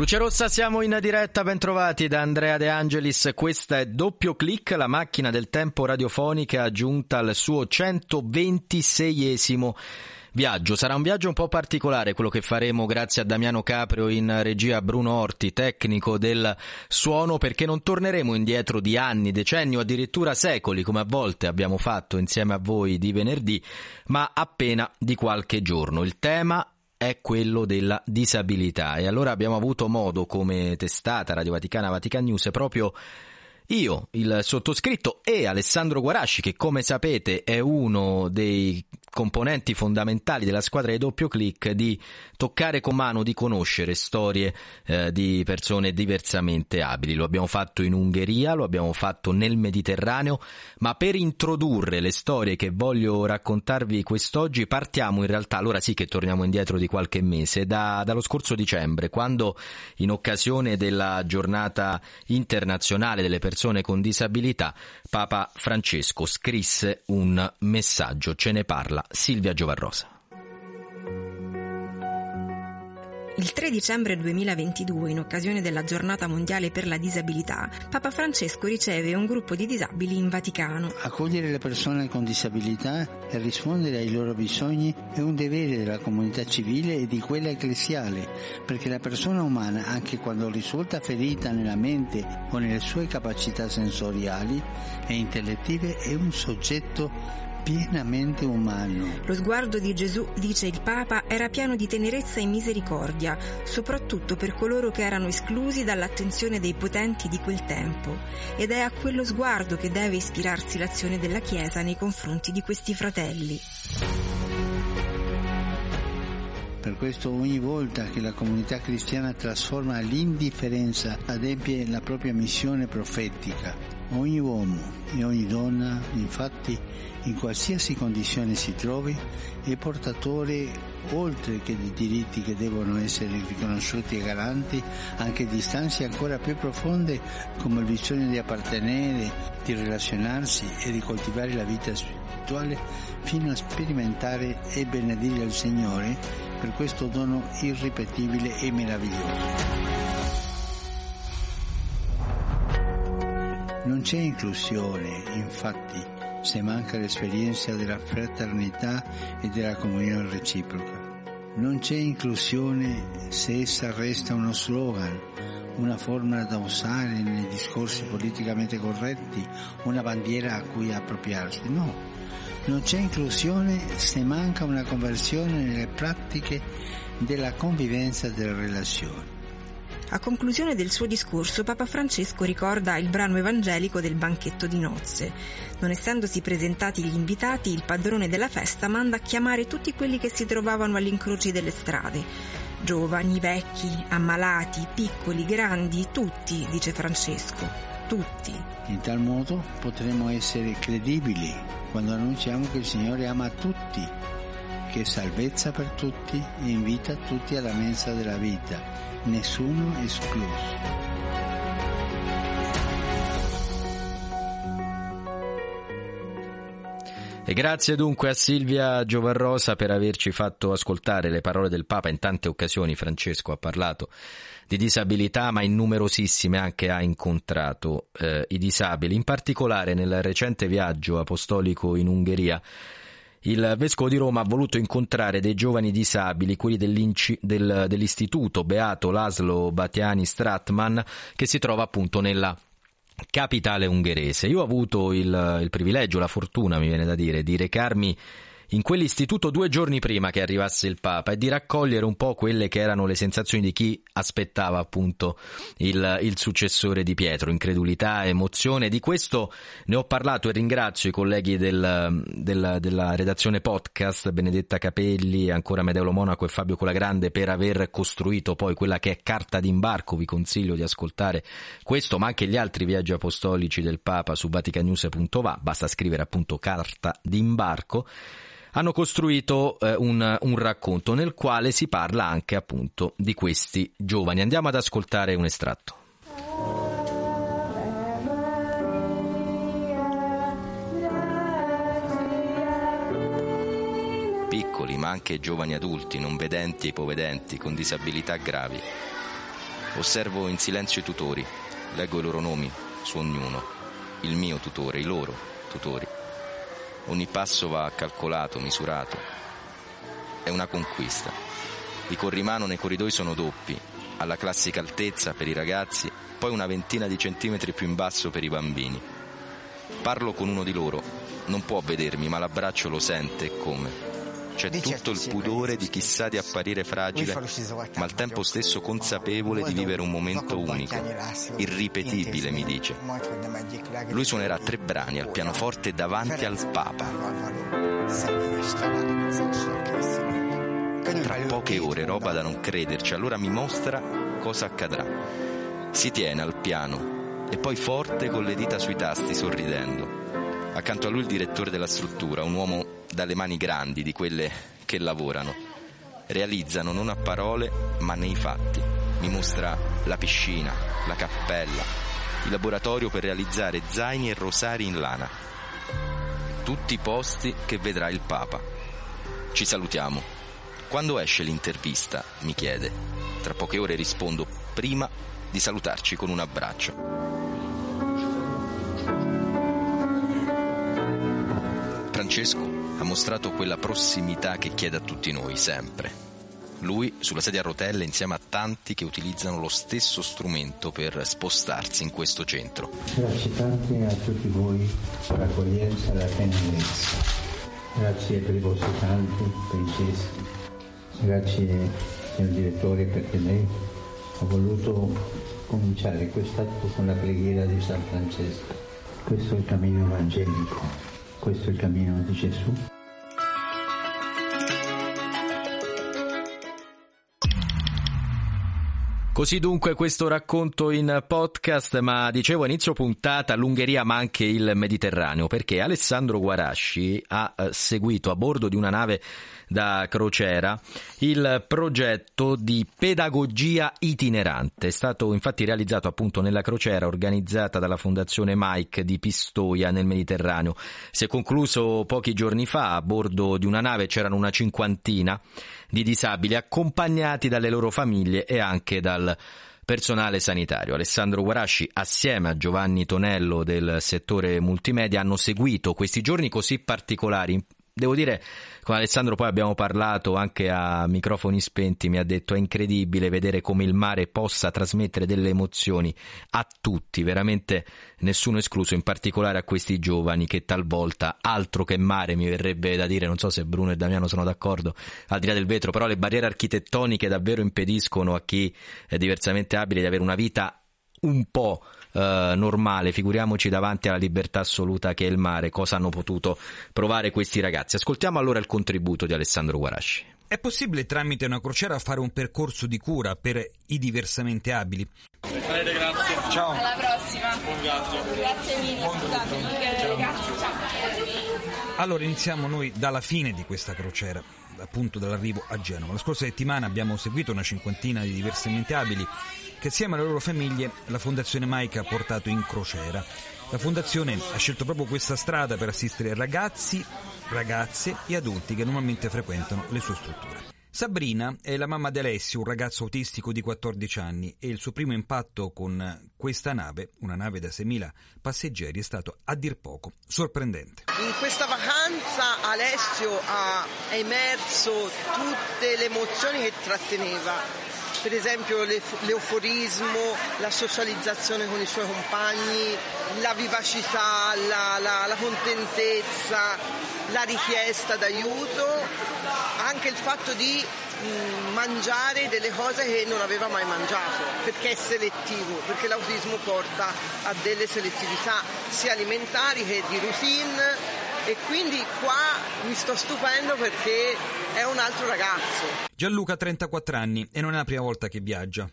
Luce Rossa, siamo in diretta, bentrovati da Andrea De Angelis. Questa è Doppio Clic, la macchina del tempo radiofonica giunta al suo 126esimo viaggio. Sarà un viaggio un po' particolare quello che faremo grazie a Damiano Caprio in regia Bruno Orti, tecnico del suono, perché non torneremo indietro di anni, decenni o addirittura secoli, come a volte abbiamo fatto insieme a voi di venerdì, ma appena di qualche giorno. Il tema è quello della disabilità. E allora abbiamo avuto modo come testata Radio Vaticana Vatican News proprio io, il sottoscritto e Alessandro Guarasci che come sapete è uno dei componenti fondamentali della squadra di doppio clic di toccare con mano, di conoscere storie eh, di persone diversamente abili. Lo abbiamo fatto in Ungheria, lo abbiamo fatto nel Mediterraneo, ma per introdurre le storie che voglio raccontarvi quest'oggi partiamo in realtà, allora sì che torniamo indietro di qualche mese, da, dallo scorso dicembre, quando in occasione della giornata internazionale delle persone con disabilità, Papa Francesco scrisse un messaggio, ce ne parla Silvia Giovarrosa. Il 3 dicembre 2022, in occasione della giornata mondiale per la disabilità, Papa Francesco riceve un gruppo di disabili in Vaticano. Accogliere le persone con disabilità e rispondere ai loro bisogni è un dovere della comunità civile e di quella ecclesiale, perché la persona umana, anche quando risulta ferita nella mente o nelle sue capacità sensoriali e intellettive, è un soggetto pienamente umano. Lo sguardo di Gesù, dice il Papa, era pieno di tenerezza e misericordia, soprattutto per coloro che erano esclusi dall'attenzione dei potenti di quel tempo. Ed è a quello sguardo che deve ispirarsi l'azione della Chiesa nei confronti di questi fratelli. Per questo ogni volta che la comunità cristiana trasforma l'indifferenza adempie la propria missione profetica. Ogni uomo e ogni donna, infatti, in qualsiasi condizione si trovi, è portatore, oltre che di diritti che devono essere riconosciuti e garanti, anche di istanze ancora più profonde come il bisogno di appartenere, di relazionarsi e di coltivare la vita spirituale fino a sperimentare e benedire il Signore per questo dono irripetibile e meraviglioso. Non c'è inclusione, infatti, se manca l'esperienza della fraternità e della comunione reciproca. Non c'è inclusione se essa resta uno slogan, una formula da usare nei discorsi politicamente corretti, una bandiera a cui appropriarsi. No, non c'è inclusione se manca una conversione nelle pratiche della convivenza e delle relazioni. A conclusione del suo discorso, Papa Francesco ricorda il brano evangelico del banchetto di nozze. Non essendosi presentati gli invitati, il padrone della festa manda a chiamare tutti quelli che si trovavano agli incroci delle strade. Giovani, vecchi, ammalati, piccoli, grandi, tutti, dice Francesco, tutti. In tal modo potremo essere credibili quando annunciamo che il Signore ama tutti, che salvezza per tutti e invita tutti alla mensa della vita, nessuno escluso. E grazie dunque a Silvia Giovarrosa per averci fatto ascoltare le parole del Papa. In tante occasioni Francesco ha parlato di disabilità, ma in numerosissime anche ha incontrato eh, i disabili. In particolare nel recente viaggio apostolico in Ungheria il Vescovo di Roma ha voluto incontrare dei giovani disabili, quelli del, dell'istituto Beato Laszlo Batiani Stratman, che si trova appunto nella capitale ungherese. Io ho avuto il, il privilegio, la fortuna, mi viene da dire, di recarmi in quell'istituto due giorni prima che arrivasse il Papa e di raccogliere un po' quelle che erano le sensazioni di chi aspettava appunto il, il successore di Pietro, incredulità, emozione. Di questo ne ho parlato e ringrazio i colleghi del, del, della redazione podcast, Benedetta Capelli, ancora Medeo Monaco e Fabio Colagrande per aver costruito poi quella che è carta d'imbarco. Vi consiglio di ascoltare questo, ma anche gli altri viaggi apostolici del Papa su vaticanews.va. Basta scrivere appunto carta d'imbarco hanno costruito eh, un, un, racconto nel quale si parla anche appunto di questi giovani. Andiamo ad ascoltare un estratto. Piccoli, ma anche giovani adulti, non vedenti e ipovedenti, con disabilità gravi. Osservo in silenzio i tutori, leggo i loro nomi su ognuno, il mio tutore, i loro tutori Ogni passo va calcolato, misurato. È una conquista. I corrimano nei corridoi sono doppi, alla classica altezza per i ragazzi, poi una ventina di centimetri più in basso per i bambini. Parlo con uno di loro, non può vedermi, ma l'abbraccio lo sente e come. C'è tutto il pudore di chi sa di apparire fragile, ma al tempo stesso consapevole di vivere un momento unico, irripetibile, mi dice. Lui suonerà tre brani al pianoforte davanti al Papa. Tra poche ore, roba da non crederci, allora mi mostra cosa accadrà. Si tiene al piano e poi forte con le dita sui tasti, sorridendo. Accanto a lui il direttore della struttura, un uomo dalle mani grandi di quelle che lavorano. Realizzano non a parole ma nei fatti. Mi mostra la piscina, la cappella, il laboratorio per realizzare zaini e rosari in lana. Tutti i posti che vedrà il Papa. Ci salutiamo. Quando esce l'intervista? mi chiede. Tra poche ore rispondo prima di salutarci con un abbraccio. Francesco ha mostrato quella prossimità che chiede a tutti noi sempre. Lui sulla sedia a rotelle insieme a tanti che utilizzano lo stesso strumento per spostarsi in questo centro. Grazie tante a tutti voi per l'accoglienza e la tenerezza. Grazie per i vostri canti, per i gesti. Grazie signor direttore perché lei ha voluto cominciare quest'atto con la preghiera di San Francesco. Questo è il cammino evangelico questo è il cammino di Gesù. Così dunque questo racconto in podcast, ma dicevo inizio puntata l'Ungheria ma anche il Mediterraneo, perché Alessandro Guarasci ha eh, seguito a bordo di una nave da crociera il progetto di pedagogia itinerante. È stato infatti realizzato appunto nella crociera organizzata dalla Fondazione Mike di Pistoia nel Mediterraneo. Si è concluso pochi giorni fa a bordo di una nave, c'erano una cinquantina di disabili accompagnati dalle loro famiglie e anche dal personale sanitario. Alessandro Guarasci assieme a Giovanni Tonello del settore multimedia hanno seguito questi giorni così particolari Devo dire, con Alessandro poi abbiamo parlato anche a microfoni spenti, mi ha detto è incredibile vedere come il mare possa trasmettere delle emozioni a tutti, veramente nessuno escluso, in particolare a questi giovani che talvolta altro che mare mi verrebbe da dire, non so se Bruno e Damiano sono d'accordo, al di là del vetro, però le barriere architettoniche davvero impediscono a chi è diversamente abile di avere una vita un po' eh, normale, figuriamoci davanti alla libertà assoluta che è il mare, cosa hanno potuto provare questi ragazzi. Ascoltiamo allora il contributo di Alessandro Guarasci. È possibile tramite una crociera fare un percorso di cura per i diversamente abili? Bene, grazie. Ciao. Alla prossima. Buon viaggio. Grazie mille, scusate, grazie. Ciao. Allora iniziamo noi dalla fine di questa crociera, appunto dall'arrivo a Genova. La scorsa settimana abbiamo seguito una cinquantina di diversamente abili che assieme alle loro famiglie la Fondazione Maica ha portato in crociera. La Fondazione ha scelto proprio questa strada per assistere ragazzi, ragazze e adulti che normalmente frequentano le sue strutture. Sabrina è la mamma di Alessio, un ragazzo autistico di 14 anni e il suo primo impatto con questa nave, una nave da 6.000 passeggeri, è stato a dir poco sorprendente. In questa vacanza Alessio ha emerso tutte le emozioni che tratteneva per esempio l'euforismo, la socializzazione con i suoi compagni, la vivacità, la, la, la contentezza, la richiesta d'aiuto, anche il fatto di mangiare delle cose che non aveva mai mangiato, perché è selettivo, perché l'autismo porta a delle selettività sia alimentari che di routine e quindi qua mi sto stupendo perché è un altro ragazzo. Gianluca ha 34 anni e non è la prima volta che viaggia.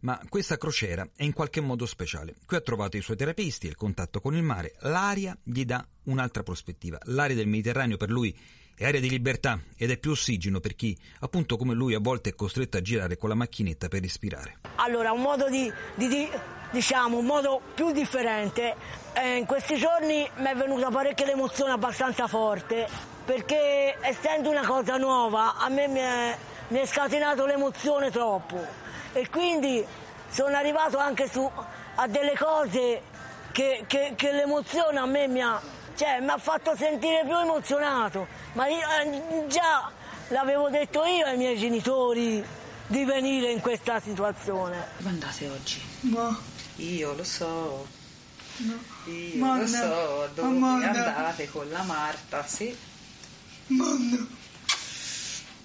Ma questa crociera è in qualche modo speciale. Qui ha trovato i suoi terapisti, il contatto con il mare, l'aria gli dà un'altra prospettiva. L'aria del Mediterraneo per lui è aria di libertà ed è più ossigeno per chi, appunto come lui, a volte è costretto a girare con la macchinetta per respirare. Allora, un modo di, di, di diciamo, un modo più differente. Eh, in questi giorni mi è venuta parecchia l'emozione abbastanza forte perché essendo una cosa nuova a me mi è, mi è scatenato l'emozione troppo e quindi sono arrivato anche su, a delle cose che, che, che l'emozione a me mi ha, cioè, mi ha fatto sentire più emozionato, ma io, eh, già l'avevo detto io ai miei genitori di venire in questa situazione. Dove andate oggi? Boh. Io lo so. No. Io Monna. lo so dove Monna. andate con la Marta, sì. Monna.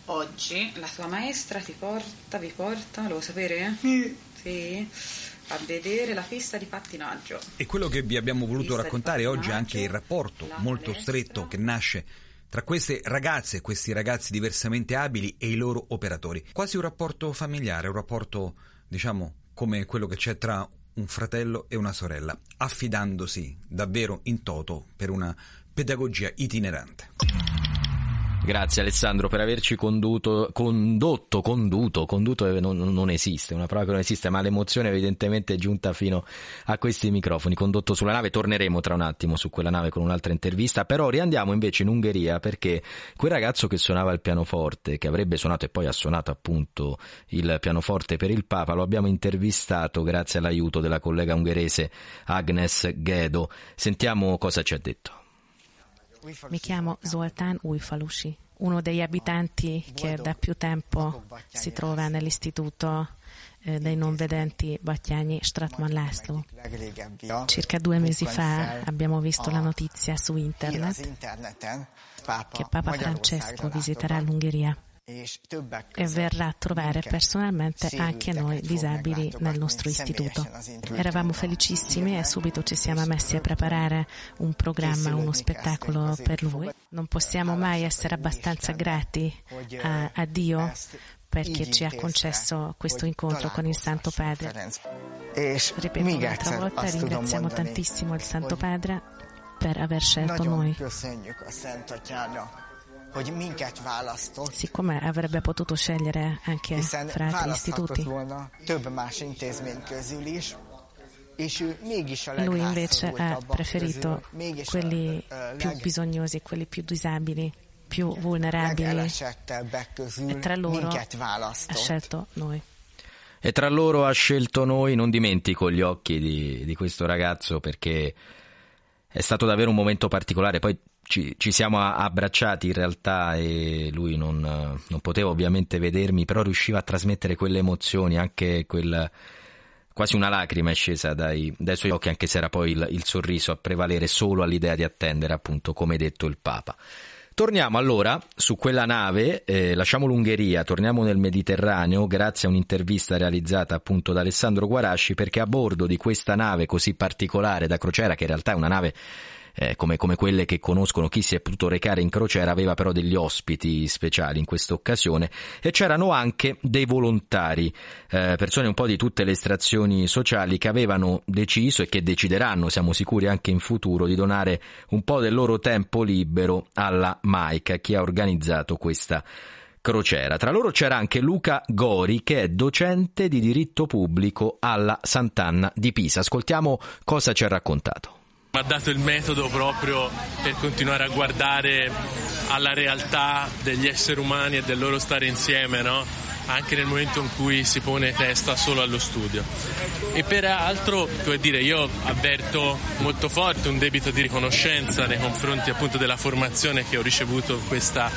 Oggi la tua maestra ti porta, vi porta, lo vuoi sapere? Sì. Sì. A vedere la pista di pattinaggio. E quello che vi abbiamo voluto raccontare oggi è anche il rapporto molto palestra. stretto che nasce tra queste ragazze e questi ragazzi diversamente abili e i loro operatori. Quasi un rapporto familiare, un rapporto, diciamo, come quello che c'è tra un fratello e una sorella, affidandosi davvero in toto per una pedagogia itinerante. Grazie Alessandro per averci conduto, condotto, conduto, conduto non, non esiste, una prova che non esiste, ma l'emozione evidentemente è giunta fino a questi microfoni, condotto sulla nave, torneremo tra un attimo su quella nave con un'altra intervista, però riandiamo invece in Ungheria perché quel ragazzo che suonava il pianoforte, che avrebbe suonato e poi ha suonato appunto il pianoforte per il Papa, lo abbiamo intervistato grazie all'aiuto della collega ungherese Agnes Gedo. Sentiamo cosa ci ha detto. Mi chiamo Zoltán. Újfalusi, uno degli abitanti che da più tempo si trova nell'istituto eh, dei non vedenti Battiani Stratman László. Circa due mesi fa abbiamo visto la notizia su internet che Papa Francesco visiterà l'Ungheria e verrà a trovare personalmente anche noi disabili nel nostro istituto. Eravamo felicissimi e subito ci siamo messi a preparare un programma, uno spettacolo per lui. Non possiamo mai essere abbastanza grati a, a Dio perché ci ha concesso questo incontro con il Santo Padre. Ripeto un'altra volta, ringraziamo tantissimo il Santo Padre per aver scelto noi. Hogy minket választott. Siccome avrebbe potuto scegliere anche fra altri istituti, volna több más intézmény közül is, és ő mégis a lui invece ha preferito quelli più leg- bisognosi, quelli più disabili, più vulnerabili e tra loro ha scelto noi. E tra loro ha scelto noi, non dimentico gli occhi di, di questo ragazzo perché è stato davvero un momento particolare. Poi ci, ci siamo abbracciati in realtà e lui non, non poteva ovviamente vedermi, però riusciva a trasmettere quelle emozioni, anche quel. Quasi una lacrima è scesa dai, dai suoi occhi, anche se era poi il, il sorriso a prevalere solo all'idea di attendere, appunto, come detto il Papa. Torniamo allora su quella nave, eh, lasciamo l'Ungheria, torniamo nel Mediterraneo grazie a un'intervista realizzata appunto da Alessandro Guarasci perché a bordo di questa nave così particolare da crociera, che in realtà è una nave eh, come, come quelle che conoscono chi si è potuto recare in crociera, aveva però degli ospiti speciali in questa occasione e c'erano anche dei volontari, eh, persone un po' di tutte le estrazioni sociali che avevano deciso e che decideranno, siamo sicuri anche in futuro, di donare un po' del loro tempo libero alla Maica, chi ha organizzato questa crociera. Tra loro c'era anche Luca Gori, che è docente di diritto pubblico alla Sant'Anna di Pisa. Ascoltiamo cosa ci ha raccontato. Mi ha dato il metodo proprio per continuare a guardare alla realtà degli esseri umani e del loro stare insieme, no? anche nel momento in cui si pone testa solo allo studio. E peraltro, come dire, io avverto molto forte un debito di riconoscenza nei confronti appunto della formazione che ho ricevuto in questa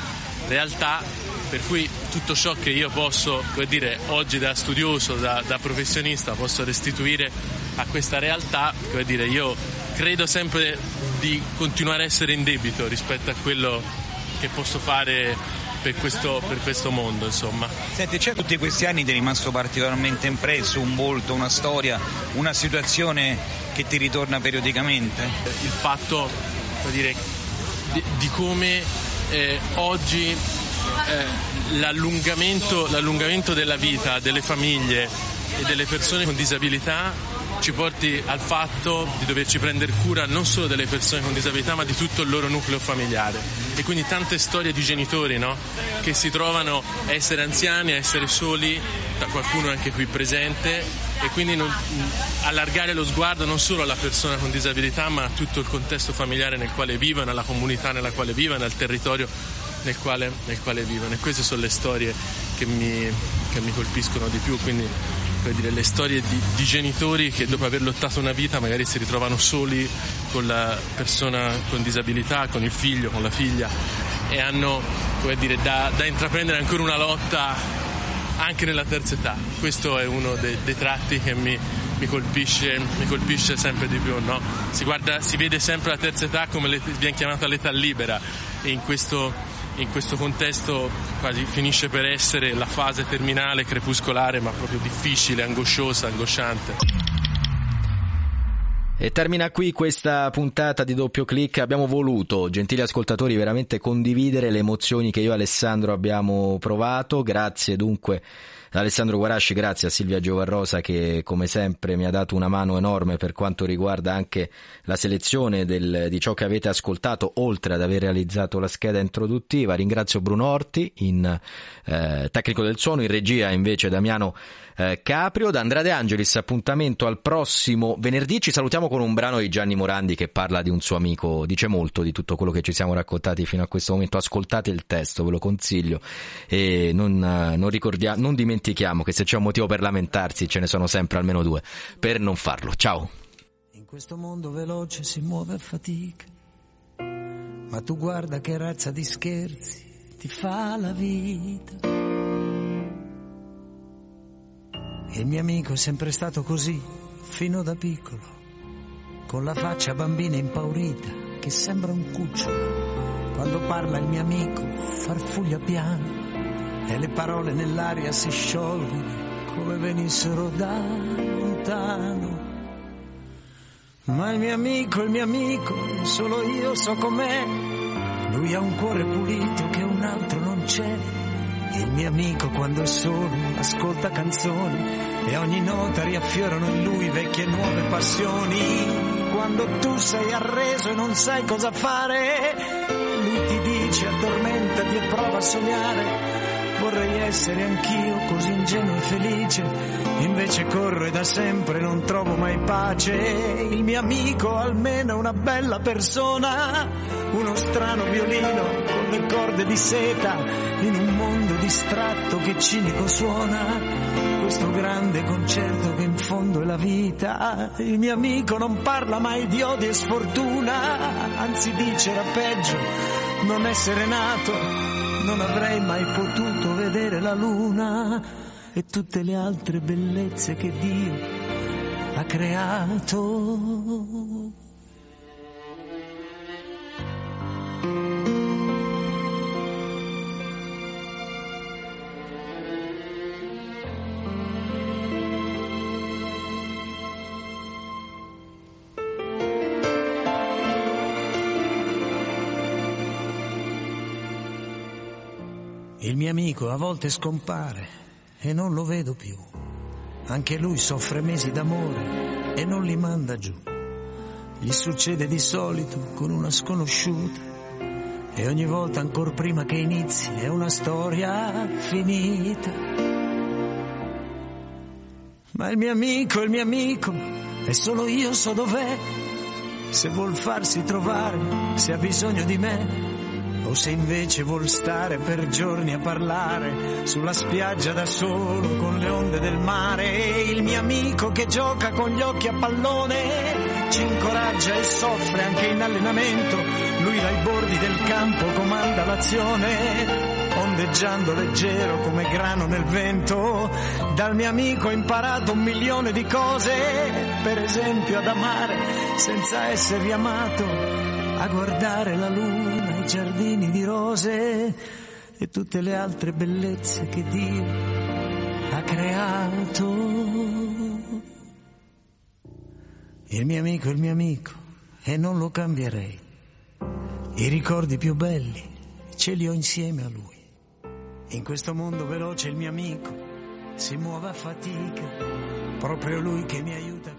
realtà, per cui tutto ciò che io posso, come dire, oggi da studioso, da, da professionista, posso restituire a questa realtà, come dire, io credo sempre di continuare a essere in debito rispetto a quello che posso fare per questo, per questo mondo. Insomma. Senti, c'è tutti questi anni ti è rimasto particolarmente impresso un volto, una storia, una situazione che ti ritorna periodicamente? Il fatto dire, di, di come eh, oggi eh, l'allungamento, l'allungamento della vita delle famiglie e delle persone con disabilità ci porti al fatto di doverci prendere cura non solo delle persone con disabilità ma di tutto il loro nucleo familiare e quindi tante storie di genitori no? che si trovano a essere anziani, a essere soli, da qualcuno anche qui presente e quindi non, allargare lo sguardo non solo alla persona con disabilità ma a tutto il contesto familiare nel quale vivono, alla comunità nella quale vivono, al territorio nel quale, nel quale vivono e queste sono le storie che mi, che mi colpiscono di più. Quindi dire, le storie di, di, genitori che dopo aver lottato una vita magari si ritrovano soli con la persona con disabilità, con il figlio, con la figlia e hanno dire, da, da, intraprendere ancora una lotta anche nella terza età. Questo è uno dei, dei tratti che mi, mi, colpisce, mi, colpisce, sempre di più. No? Si, guarda, si, vede sempre la terza età come le, viene chiamata l'età libera e in questo in questo contesto quasi finisce per essere la fase terminale, crepuscolare, ma proprio difficile, angosciosa, angosciante. E termina qui questa puntata di doppio clic. Abbiamo voluto, gentili ascoltatori, veramente condividere le emozioni che io e Alessandro abbiamo provato. Grazie dunque Alessandro Guarasci, grazie a Silvia Giovarrosa che come sempre mi ha dato una mano enorme per quanto riguarda anche la selezione del, di ciò che avete ascoltato, oltre ad aver realizzato la scheda introduttiva. Ringrazio Bruno Orti, in eh, tecnico del suono, in regia invece Damiano eh, Caprio. Da Andrea De Angelis, appuntamento al prossimo venerdì. Ci salutiamo con un brano di Gianni Morandi che parla di un suo amico, dice molto di tutto quello che ci siamo raccontati fino a questo momento. Ascoltate il testo, ve lo consiglio e non, eh, non, ricordia- non dimentichiamo che se c'è un motivo per lamentarsi ce ne sono sempre almeno due per non farlo. Ciao. In questo mondo veloce si muove a fatica, ma tu guarda che razza di scherzi ti fa la vita. Il mio amico è sempre stato così, fino da piccolo, con la faccia bambina impaurita che sembra un cucciolo. Quando parla il mio amico farfuglia piano e le parole nell'aria si sciolgono come venissero da lontano. Ma il mio amico, il mio amico, solo io so com'è. Lui ha un cuore pulito che un altro non c'è il mio amico quando è solo ascolta canzoni e ogni nota riaffiorano in lui vecchie e nuove passioni. Quando tu sei arreso e non sai cosa fare, lui ti dice addormentati e prova a sognare Vorrei essere anch'io così ingenuo e felice, invece corro e da sempre non trovo mai pace. Il mio amico almeno è una bella persona, uno strano violino con le corde di seta, in un mondo distratto che cinico suona. Questo grande concerto che in fondo è la vita, il mio amico non parla mai di odio e sfortuna, anzi dice era peggio non essere nato non avrei mai potuto vedere la luna e tutte le altre bellezze che Dio ha creato. Mio amico a volte scompare e non lo vedo più. Anche lui soffre mesi d'amore e non li manda giù. Gli succede di solito con una sconosciuta e ogni volta ancora prima che inizi è una storia finita. Ma il mio amico, il mio amico, e solo io so dov'è. Se vuol farsi trovare, se ha bisogno di me, o se invece vuol stare per giorni a parlare sulla spiaggia da solo con le onde del mare, il mio amico che gioca con gli occhi a pallone ci incoraggia e soffre anche in allenamento, lui dai bordi del campo comanda l'azione, onde ondeggiando leggero come grano nel vento. Dal mio amico ho imparato un milione di cose, per esempio ad amare senza essere riamato, a guardare la luna, giardini di rose e tutte le altre bellezze che Dio ha creato. Il mio amico è il mio amico e non lo cambierei. I ricordi più belli ce li ho insieme a lui. In questo mondo veloce il mio amico si muove a fatica, proprio lui che mi aiuta.